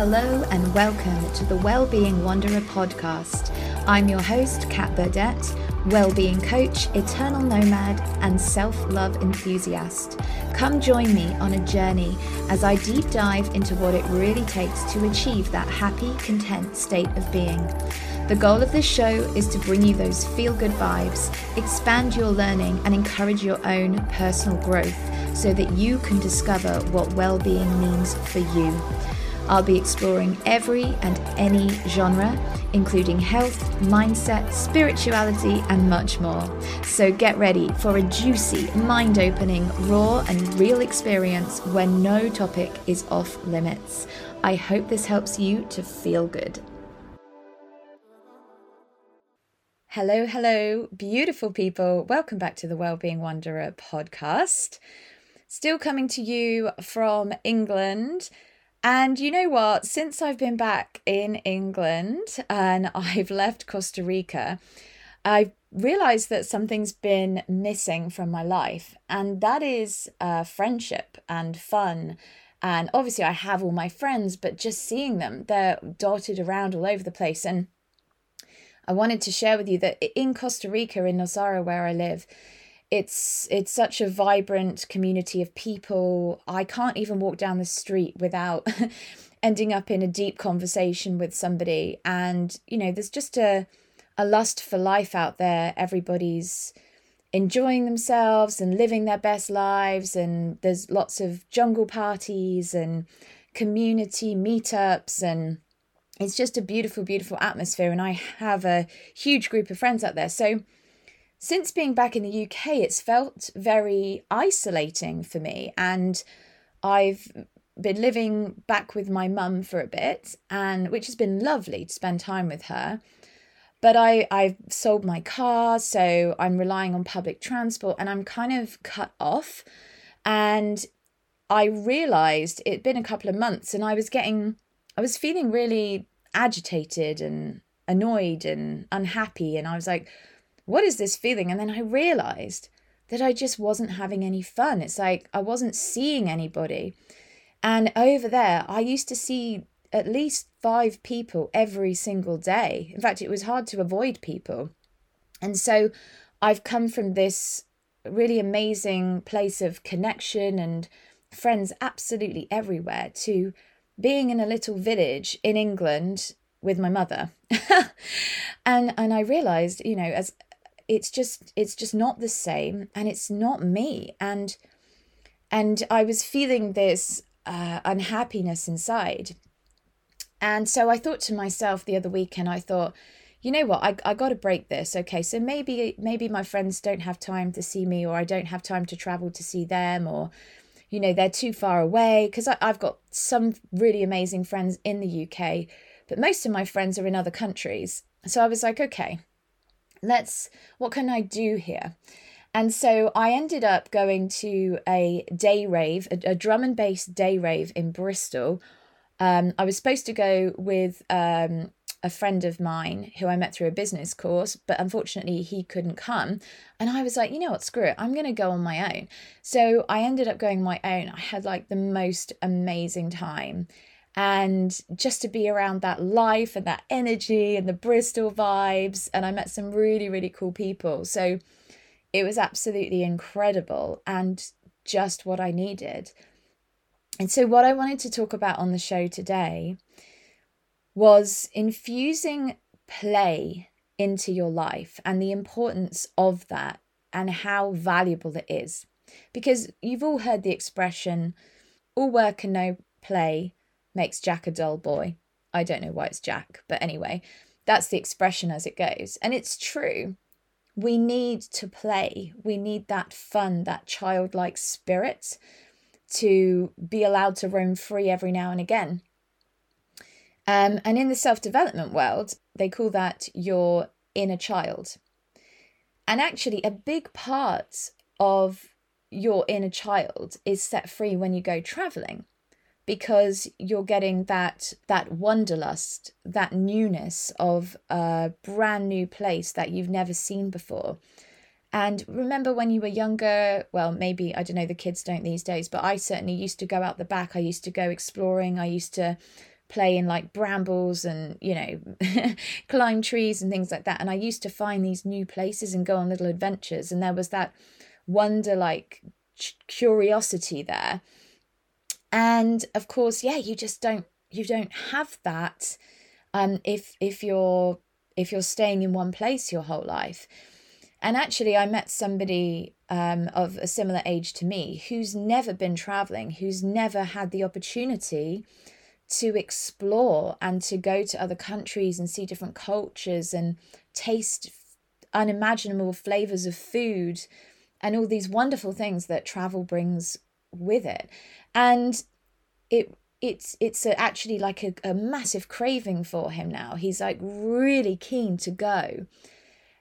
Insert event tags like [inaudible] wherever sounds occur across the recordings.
Hello and welcome to the Wellbeing Wanderer podcast. I'm your host, Kat Burdett, well-being coach, eternal nomad, and self-love enthusiast. Come join me on a journey as I deep dive into what it really takes to achieve that happy, content state of being. The goal of this show is to bring you those feel good vibes, expand your learning, and encourage your own personal growth so that you can discover what well being means for you. I'll be exploring every and any genre, including health, mindset, spirituality, and much more. So get ready for a juicy, mind opening, raw, and real experience where no topic is off limits. I hope this helps you to feel good. Hello, hello, beautiful people. Welcome back to the Wellbeing Wanderer podcast. Still coming to you from England. And you know what? Since I've been back in England and [laughs] I've left Costa Rica, I've realized that something's been missing from my life, and that is uh, friendship and fun. And obviously, I have all my friends, but just seeing them, they're dotted around all over the place. And I wanted to share with you that in Costa Rica, in Nosara, where I live, it's it's such a vibrant community of people. I can't even walk down the street without [laughs] ending up in a deep conversation with somebody. And you know, there's just a a lust for life out there. Everybody's enjoying themselves and living their best lives and there's lots of jungle parties and community meetups and it's just a beautiful, beautiful atmosphere. And I have a huge group of friends out there. So, since being back in the UK, it's felt very isolating for me. And I've been living back with my mum for a bit, and which has been lovely to spend time with her. But I, I've sold my car, so I'm relying on public transport and I'm kind of cut off. And I realized it'd been a couple of months and I was getting, I was feeling really agitated and annoyed and unhappy. And I was like, what is this feeling? And then I realized that I just wasn't having any fun. It's like I wasn't seeing anybody. And over there, I used to see at least five people every single day. In fact, it was hard to avoid people. And so I've come from this really amazing place of connection and friends absolutely everywhere to being in a little village in England with my mother. [laughs] and and I realized, you know, as it's just it's just not the same and it's not me and and I was feeling this uh, unhappiness inside. And so I thought to myself the other weekend, I thought, you know what, I, I got to break this. Okay, so maybe maybe my friends don't have time to see me, or I don't have time to travel to see them, or you know, they're too far away because I've got some really amazing friends in the UK, but most of my friends are in other countries. So I was like, okay, let's, what can I do here? And so I ended up going to a day rave, a, a drum and bass day rave in Bristol. Um, I was supposed to go with um, a friend of mine who I met through a business course, but unfortunately he couldn't come. And I was like, you know what, screw it, I'm going to go on my own. So I ended up going my own. I had like the most amazing time. And just to be around that life and that energy and the Bristol vibes. And I met some really, really cool people. So it was absolutely incredible and just what I needed. And so, what I wanted to talk about on the show today was infusing play into your life and the importance of that and how valuable it is. Because you've all heard the expression, all work and no play makes Jack a dull boy. I don't know why it's Jack, but anyway, that's the expression as it goes. And it's true. We need to play. We need that fun, that childlike spirit to be allowed to roam free every now and again. Um, and in the self development world, they call that your inner child. And actually, a big part of your inner child is set free when you go traveling because you're getting that that wanderlust that newness of a brand new place that you've never seen before. And remember when you were younger? Well maybe i don't know the kids don't these days but i certainly used to go out the back. I used to go exploring. I used to play in like brambles and you know [laughs] climb trees and things like that. And i used to find these new places and go on little adventures. And there was that wonder like curiosity there and of course yeah you just don't you don't have that um if if you're if you're staying in one place your whole life. And actually i met somebody um, of a similar age to me who's never been traveling who's never had the opportunity to explore and to go to other countries and see different cultures and taste unimaginable flavors of food and all these wonderful things that travel brings with it and it it's it's a, actually like a, a massive craving for him now. He's like really keen to go.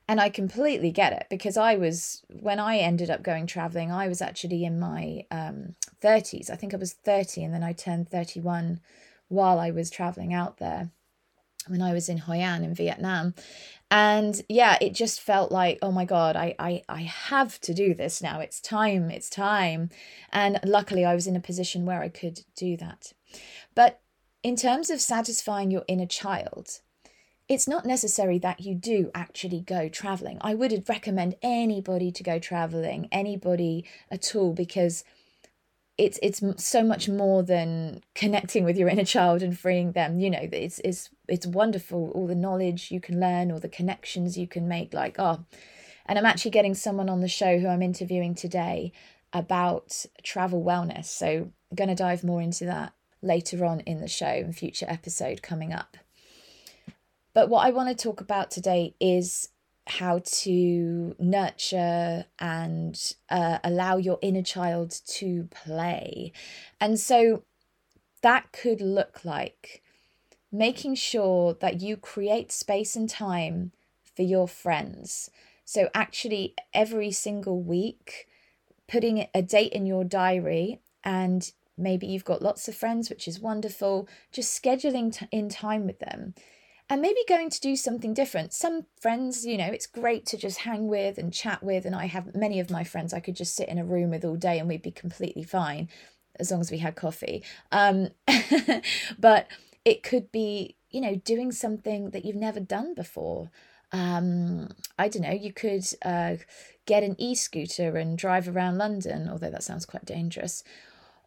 And I completely get it because I was when I ended up going traveling I was actually in my um 30s I think I was 30 and then I turned 31 while I was traveling out there when I was in Hoi An in Vietnam. And yeah, it just felt like, oh my God, I, I, I have to do this now. It's time, it's time. And luckily, I was in a position where I could do that. But in terms of satisfying your inner child, it's not necessary that you do actually go traveling. I would recommend anybody to go traveling, anybody at all, because it's it's so much more than connecting with your inner child and freeing them you know it's it's it's wonderful all the knowledge you can learn all the connections you can make like oh and i'm actually getting someone on the show who i'm interviewing today about travel wellness so i'm going to dive more into that later on in the show in future episode coming up. But what i want to talk about today is how to nurture and uh, allow your inner child to play. And so that could look like making sure that you create space and time for your friends. So, actually, every single week, putting a date in your diary and maybe you've got lots of friends, which is wonderful, just scheduling t- in time with them and maybe going to do something different. Some friends, you know, it's great to just hang with and chat with. And I have many of my friends I could just sit in a room with all day and we'd be completely fine as long as we had coffee. Um, [laughs] but it could be, you know, doing something that you've never done before. Um, I don't know, you could uh, get an e scooter and drive around London, although that sounds quite dangerous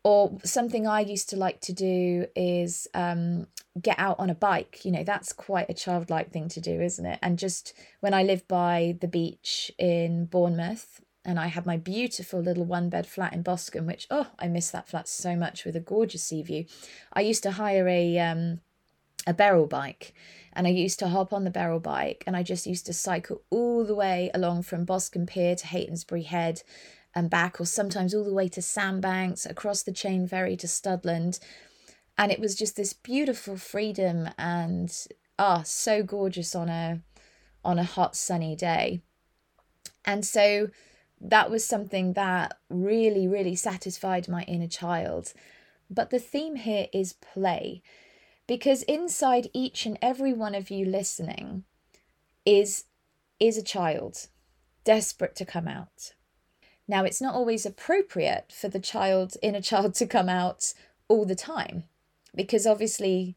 or something I used to like to do is um, get out on a bike. You know, that's quite a childlike thing to do, isn't it? And just when I lived by the beach in Bournemouth, and I had my beautiful little one bed flat in Boscombe, which oh, I miss that flat so much with a gorgeous sea view. I used to hire a um, a Beryl bike, and I used to hop on the Beryl bike, and I just used to cycle all the way along from Boscombe Pier to Hengistbury Head, and back, or sometimes all the way to Sandbanks, across the chain ferry to Studland. And it was just this beautiful freedom and ah, oh, so gorgeous on a on a hot sunny day. And so that was something that really, really satisfied my inner child. But the theme here is play, because inside each and every one of you listening is is a child desperate to come out now, it's not always appropriate for the child, inner child, to come out all the time because obviously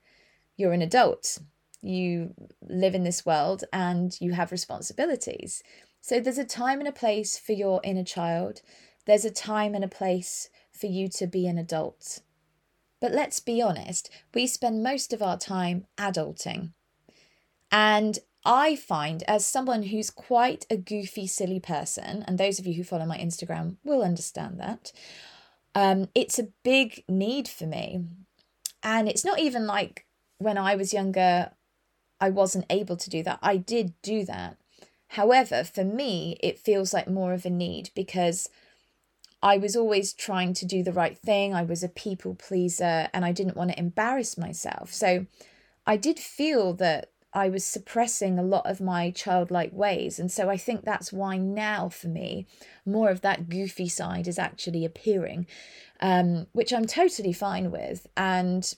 you're an adult. You live in this world and you have responsibilities. So there's a time and a place for your inner child. There's a time and a place for you to be an adult. But let's be honest, we spend most of our time adulting. And I find, as someone who's quite a goofy, silly person, and those of you who follow my Instagram will understand that, um, it's a big need for me. And it's not even like when I was younger, I wasn't able to do that. I did do that. However, for me, it feels like more of a need because I was always trying to do the right thing. I was a people pleaser and I didn't want to embarrass myself. So I did feel that I was suppressing a lot of my childlike ways. And so I think that's why now for me, more of that goofy side is actually appearing, um, which I'm totally fine with. And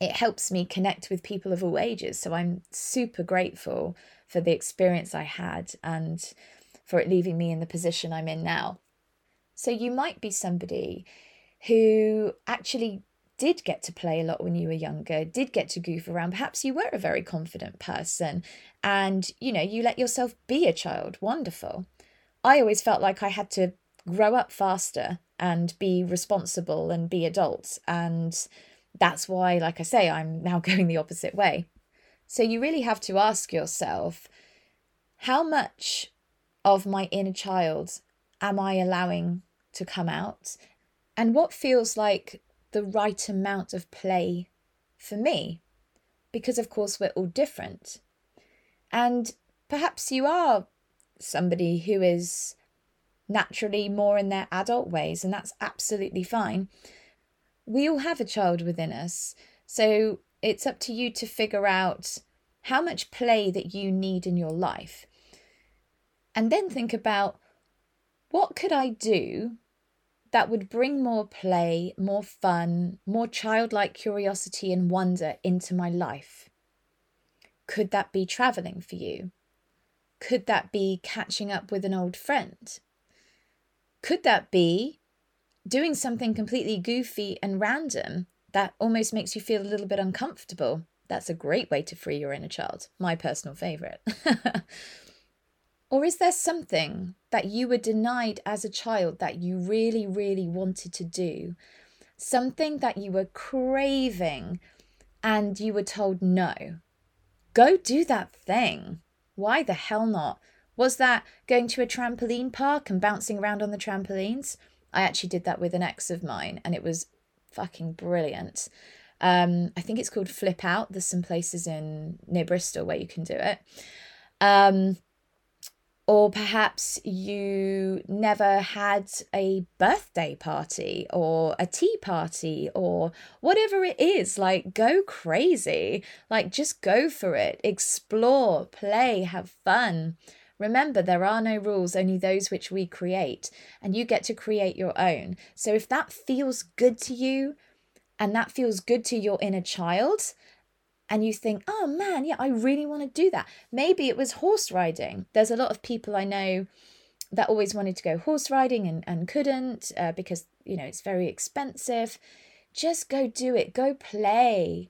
it helps me connect with people of all ages. So I'm super grateful for the experience I had and for it leaving me in the position I'm in now. So you might be somebody who actually did get to play a lot when you were younger, did get to goof around. Perhaps you were a very confident person and, you know, you let yourself be a child. Wonderful. I always felt like I had to grow up faster and be responsible and be adult. And that's why, like I say, I'm now [laughs] going the opposite way. So you really have to ask yourself how much of my inner child am I allowing to come out? And what feels like the right amount of play for me? Because, of course, we're all different. And perhaps you are somebody who is naturally more in their adult ways, and that's absolutely fine. We all have a child within us. So it's up to you to figure out how much play that you need in your life. And then think about what could I do that would bring more play, more fun, more childlike curiosity and wonder into my life? Could that be traveling for you? Could that be catching up with an old friend? Could that be doing something completely goofy and random that almost makes you feel a little bit uncomfortable? That's a great way to free your inner child, my personal favourite. [laughs] or is there something that you were denied as a child that you really, really wanted to do? Something that you were craving and you were told no? Go do that thing. Why the hell not? Was that going to a trampoline park and bouncing around on the trampolines? I actually did that with an ex of mine and it was fucking brilliant. Um, I think it's called Flip Out. There's some places in near Bristol where you can do it. Um, or perhaps you never had a birthday party or a tea party or whatever it is. Like, go crazy. Like, just go for it. Explore, play, have fun. Remember, there are no rules, only those which we create, and you get to create your own. So if that feels good to you and that feels good to your inner child, and you think, oh man, yeah, I really want to do that. Maybe it was horse riding. There's a lot of people I know that always wanted to go horse riding and, and couldn't uh, because, you know, it's very expensive. Just go do it, go play.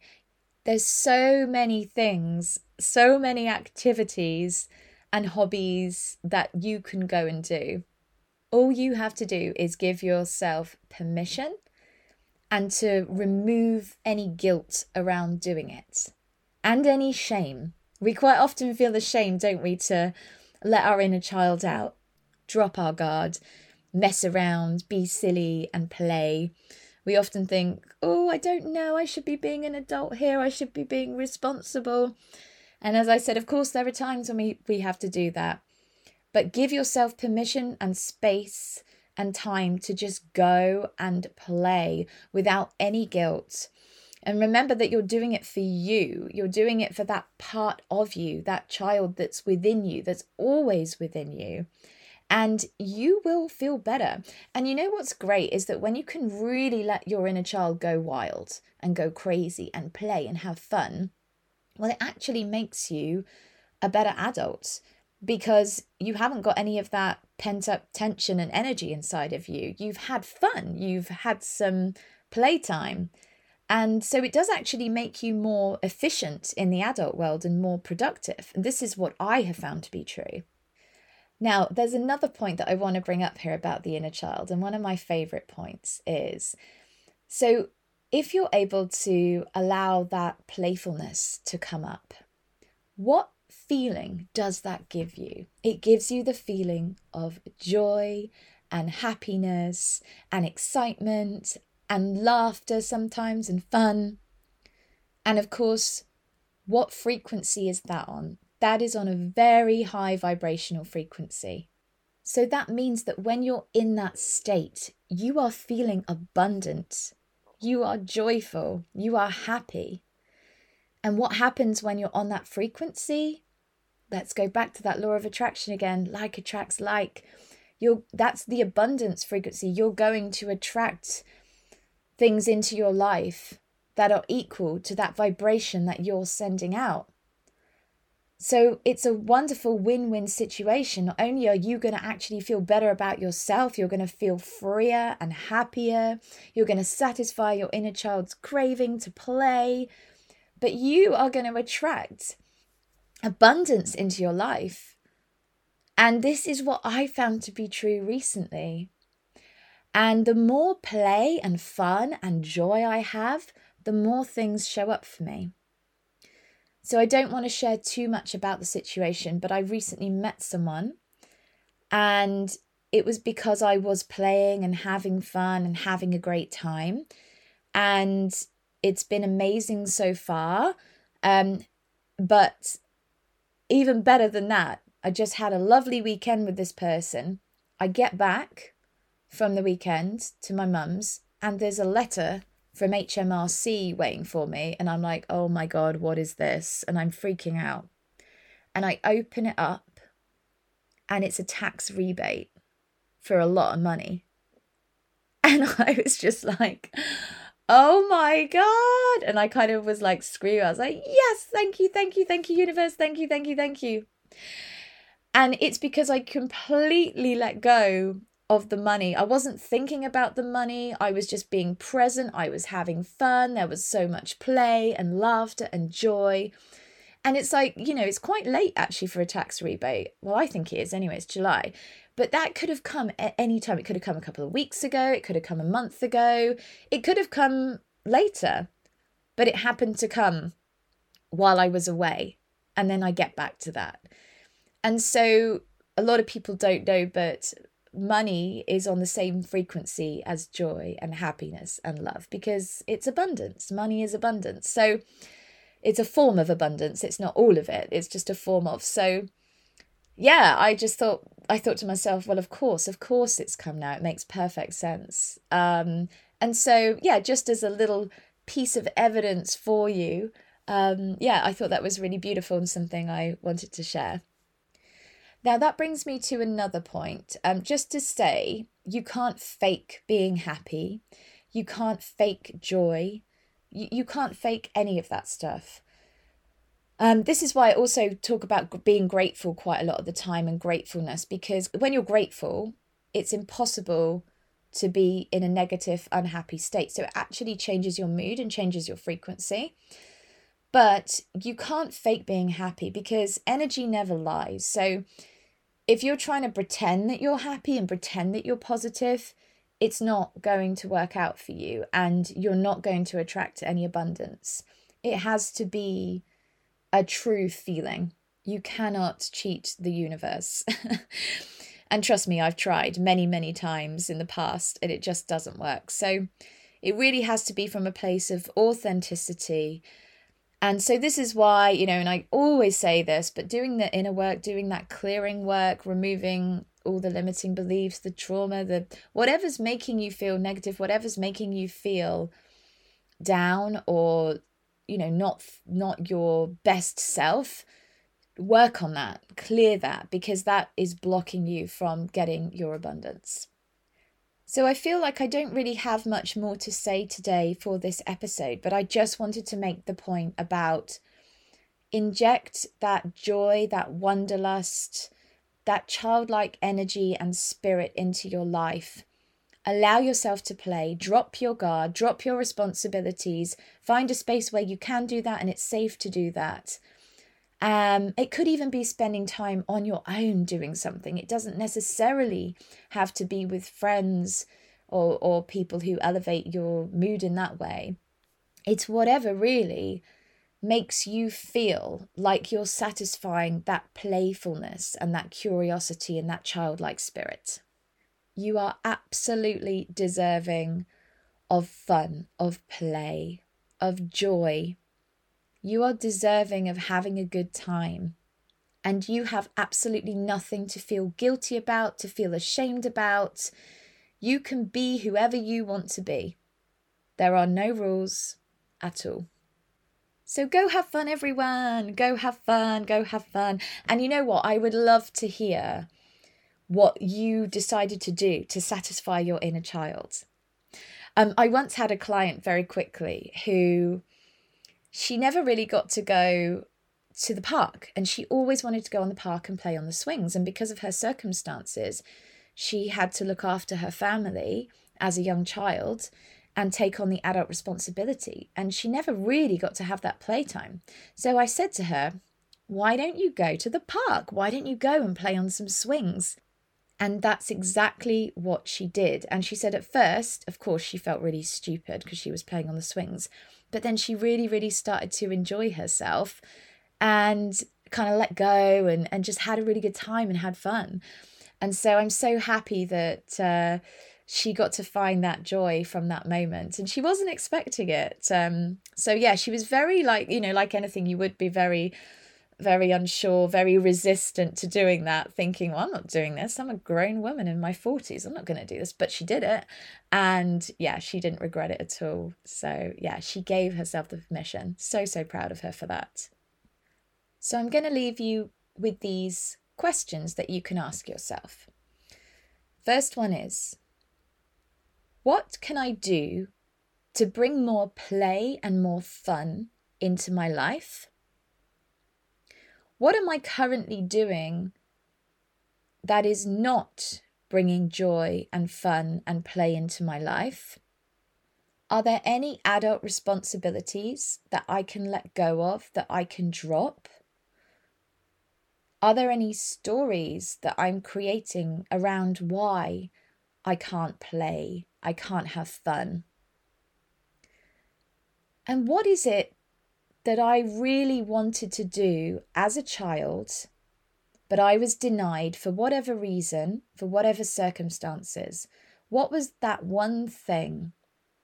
There's so many things, so many activities and hobbies that you can go and do. All you have to do is give yourself permission and to remove any guilt around doing it and any shame. We quite often feel the shame, don't we, to let our inner child out, drop our guard, mess around, be silly, and play. We often think, oh, I don't know, I should be being an adult here, I should be being responsible. And as I said, of course, there are times when we, we have to do that. But give yourself permission and space and time to just go and play without any guilt. And remember that you're doing it for you. You're doing it for that part of you, that child that's within you, that's always within you. And you will feel better. And you know what's great is that when you can really let your inner child go wild and go crazy and play and have fun, well, it actually makes you a better adult because you haven't got any of that pent up tension and energy inside of you. You've had fun, you've had some playtime. And so it does actually make you more efficient in the adult world and more productive. And this is what I have found to be true. Now, there's another point that I want to bring up here about the inner child. And one of my favorite points is so if you're able to allow that playfulness to come up, what feeling does that give you? It gives you the feeling of joy and happiness and excitement and laughter sometimes and fun. And of course, what frequency is that on? That is on a very high vibrational frequency. So that means that when you're in that state, you are feeling abundant you are joyful. You are happy. And what happens when you're on that frequency? Let's go back to that law of attraction again. Like attracts like. You're that's the abundance frequency. You're going to attract things into your life that are equal to that vibration that you're sending out. So it's a wonderful win win situation. Not only are you going to actually feel better about yourself, you're going to feel freer and happier. You're going to satisfy your inner child's craving to play, but you are going to attract abundance into your life. And this is what I found to be true recently. And the more play and fun and joy I have, the more things show up for me. So I don't want to share too much about the situation, but I recently met someone and it was because I was playing and having fun and having a great time. And it's been amazing so far. Um, but even better than that, I just had a lovely weekend with this person. I get back from the weekend to my mum's, and there's a letter from HMRC waiting for me. And I'm like, oh my God, what is this? And I'm freaking out. And I open it up, and it's a tax rebate for a lot of money. [laughs] And I was just like, oh my God. And I kind of was like screw I was like, yes, thank you, thank you, thank you, universe, thank you, thank you, thank you. And it's because I completely let go of the money. I wasn't thinking about the money. I was just being present. I was having fun. There was so much play and laughter and joy. And it's like, you know, it's quite late actually for a tax rebate. Well, I think it is anyway, it's July. But that could have come at any time. It could have come a couple of weeks ago. It could have come a month ago. It could have come later. But it happened to come while I was away. And then I get back to that. And so a lot of people don't know, but money is on the same frequency as joy and happiness and love because it's abundance. Money is abundance. So it's a form of abundance. It's not all of it. It's just a form of. So yeah, I just thought I thought to myself, well, of course, of course it's come now. It makes perfect sense. Um, and so yeah, just as a little piece of evidence for you, um, yeah, I thought that was really beautiful and something I wanted to share. Now, that brings me to another point. Um, just to say, you can't fake being happy, you can't fake joy, you, you can't fake any of that stuff. Um, this is why I also talk about being grateful quite a lot of the time and gratefulness because when you're grateful, it's impossible to be in a negative, unhappy state. So it actually changes your mood and changes your frequency. But you can't fake being happy because energy never lies. So if you're trying to pretend that you're happy and pretend that you're positive, it's not going to work out for you and you're not going to attract any abundance. It has to be a true feeling. You cannot cheat the universe. [laughs] and trust me, I've tried many, many times in the past and it just doesn't work. So it really has to be from a place of authenticity and so this is why, you know, and I always say this, but doing the inner work, doing that clearing work, removing all the limiting beliefs, the trauma, the whatever's making you feel negative, whatever's making you feel down or you know not not your best self work on that clear that because that is blocking you from getting your abundance so I feel like I don't really have much more to say today for this episode, but I just wanted to make the point about inject that joy, that wanderlust, that childlike energy and spirit into your life. Allow yourself to play, drop your guard, drop your responsibilities, find a space where you can do that and it's safe to do that. Um, it could even be spending time on your own doing something. It doesn't necessarily have to be with friends or, or people who elevate your mood in that way. It's whatever really makes you feel like you're satisfying that playfulness and that curiosity and that childlike spirit. You are absolutely deserving of fun, of play, of joy, you are deserving of having a good time. And you have absolutely nothing to feel guilty about, to feel ashamed about. You can be whoever you want to be. There are no rules at all. So go have fun, everyone. Go have fun. Go have fun. And you know what? I would love to hear what you decided to do to satisfy your inner child. Um, I once had a client very quickly who she never really got to go to the park and she always wanted to go on the park and play on the swings. And because of her circumstances, she had to look after her family as a young child and take on the adult responsibility. And she never really got to have that playtime. So I said to her, Why don't you go to the park? Why don't you go and play on some swings? And that's exactly what she did. And she said at first, of course, she felt really stupid because she was playing on the swings. But then she really, really started to enjoy herself and kind of let go and, and just had a really good time and had fun. And so I'm so happy that uh, she got to find that joy from that moment. And she wasn't expecting it. Um, so, yeah, she was very like, you know, like anything, you would be very very unsure, very resistant to doing that, thinking, well, I'm not doing this. I'm a grown woman in my 40s. I'm not going to do this. But she did it. And yeah, she didn't regret it at all. So yeah, she gave herself the permission. So, so proud of her for that. So I'm going to leave you with these questions that you can ask yourself. First one is What can I do to bring more play and more fun into my life? What am I currently doing that is not bringing joy and fun and play into my life? Are there any adult responsibilities that I can let go of, that I can drop? Are there any stories that I'm creating around why I can't play, I can't have fun? And what is it that I really wanted to do as a child, but I was denied for whatever reason, for whatever circumstances. What was that one thing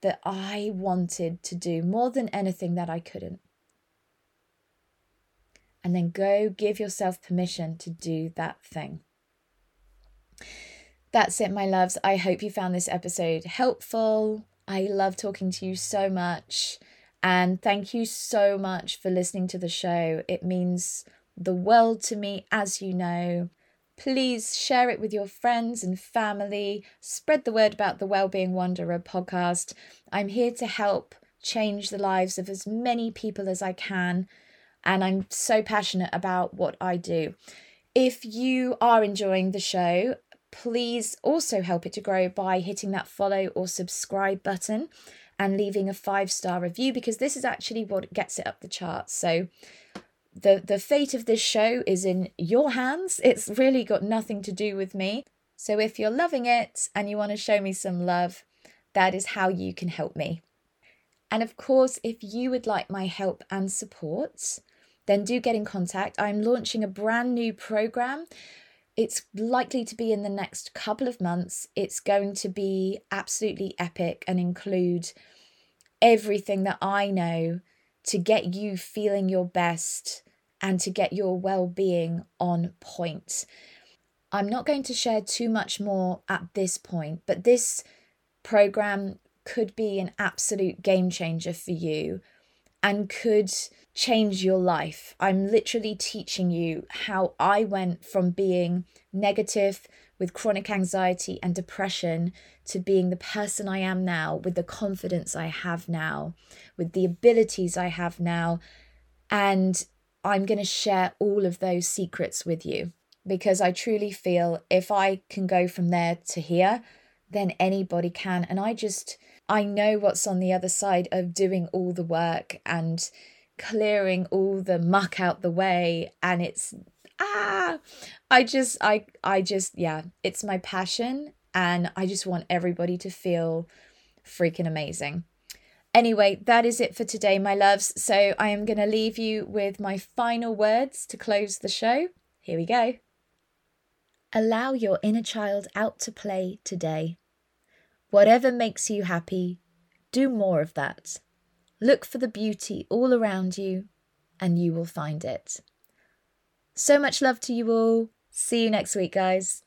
that I wanted to do more than anything that I couldn't? And then go give yourself permission to do that thing. That's it, my loves. I hope you found this episode helpful. I love talking to you so much. And thank you so much for listening to the show. It means the world to me, as you know. Please share it with your friends and family. Spread the word about the Wellbeing Wanderer podcast. I'm here to help change the lives of as many people as I can. And I'm so passionate about what I do. If you are enjoying the show, please also help it to grow by hitting that follow or subscribe button and leaving a five star review because this is actually what gets it up the charts. So the the fate of this show is in your hands. It's really got nothing to do with me. So if you're loving it and you want to show me some love, that is how you can help me. And of course, if you would like my help and support, then do get in contact. I'm launching a brand new program. It's likely to be in the next couple of months. It's going to be absolutely epic and include everything that I know to get you feeling your best and to get your well being on point. I'm not going to share too much more at this point, but this program could be an absolute game changer for you and could change your life. I'm literally teaching you how I went from being negative with chronic anxiety and depression to being the person I am now, with the confidence I have now, with the abilities I have now. And I'm going to share all of those secrets with you because I truly feel if I can go from there to here, then anybody can. And I just, I know what's on the other side of doing all the work and clearing all the muck out the way. And it's, ah, I just, I, I just, yeah, it's my passion. And I just want everybody to feel freaking amazing. Anyway, that is it for today, my loves. So I am going to leave you with my final words to close the show. Here we go. Allow your inner child out to play today. Whatever makes you happy, do more of that. Look for the beauty all around you, and you will find it. So much love to you all. See you next week, guys.